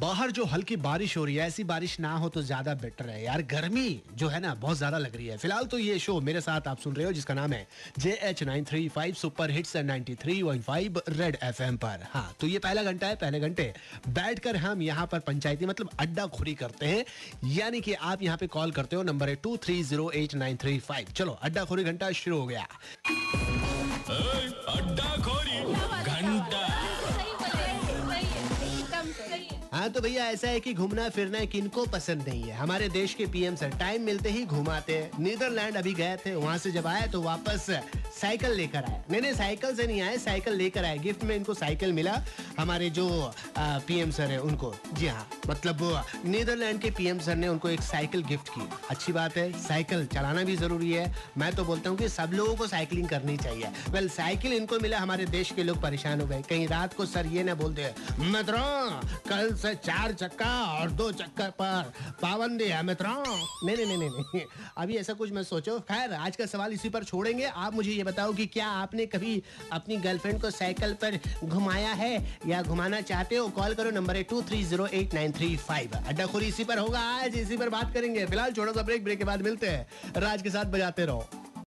बाहर जो हल्की बारिश हो रही है, ऐसी बारिश ना हो तो ज़्यादा बेटर है। यार, गर्मी जो है ना, बहुत ज़्यादा लग रही है। फ़िलहाल तो ये शो मेरे साथ आप सुन रहे हो, जिसका नाम है J H nine three five super hits ninety three one five red F M पर। हाँ तो ये पहला घंटा है, पहले घंटे। बैठकर हम यहाँ पर पंचायती मतलब अड्डा खुरी करते हैं। यानी कि आप यहाँ पे कॉल करते हो, नंबर है two three zero eight nine three five चलो अड्डा खोरी घंटा शुरू हो गया। हाँ तो भैया ऐसा है कि घूमना फिरना किनको पसंद नहीं है। हमारे देश के पीएम सर टाइम मिलते ही घुमाते हैं। नीदरलैंड अभी गए थे, वहाँ से जब आए तो वापस साइकिल लेकर आए नहीं नहीं साइकिल से नहीं आए साइकिल लेकर आए गिफ्ट में इनको साइकिल मिला। हमारे जो पीएम सर है उनको। जी हाँ मतलब नीदरलैंड के पीएम सर ने उनको एक साइकिल गिफ्ट की। अच्छी बात है, साइकिल चलाना भी ज़रूरी है। मैं तो बोलता हूँ कि सब लोगों को साइकिलिंग करनी चाहिए। वेल, साइकिल इनको मिला, हमारे देश के लोग परेशान हो गए। कहीं रात को सर ये ना बोलते मित्रों, कल से चार चक्का और दो चक्कर पर पाबंदी है, मित्रों। नहीं नहीं नहीं नहीं। अभी ऐसा कुछ मत सोचो। खैर, आज का सवाल इसी पर छोड़ेंगे। आप मुझे ये बताओ कि क्या आपने कभी अपनी गर्लफ्रेंड को साइकिल पर घुमाया है या घुमाना चाहते हो? कॉल करो नंबर है two three zero eight nine three five अड्डाखोरी इसी पर होगा, आज इसी पर बात करेंगे। फ़िलहाल छोड़ो सा ब्रेक ब्रेक के बाद मिलते हैं। राज के साथ बजाते रहो।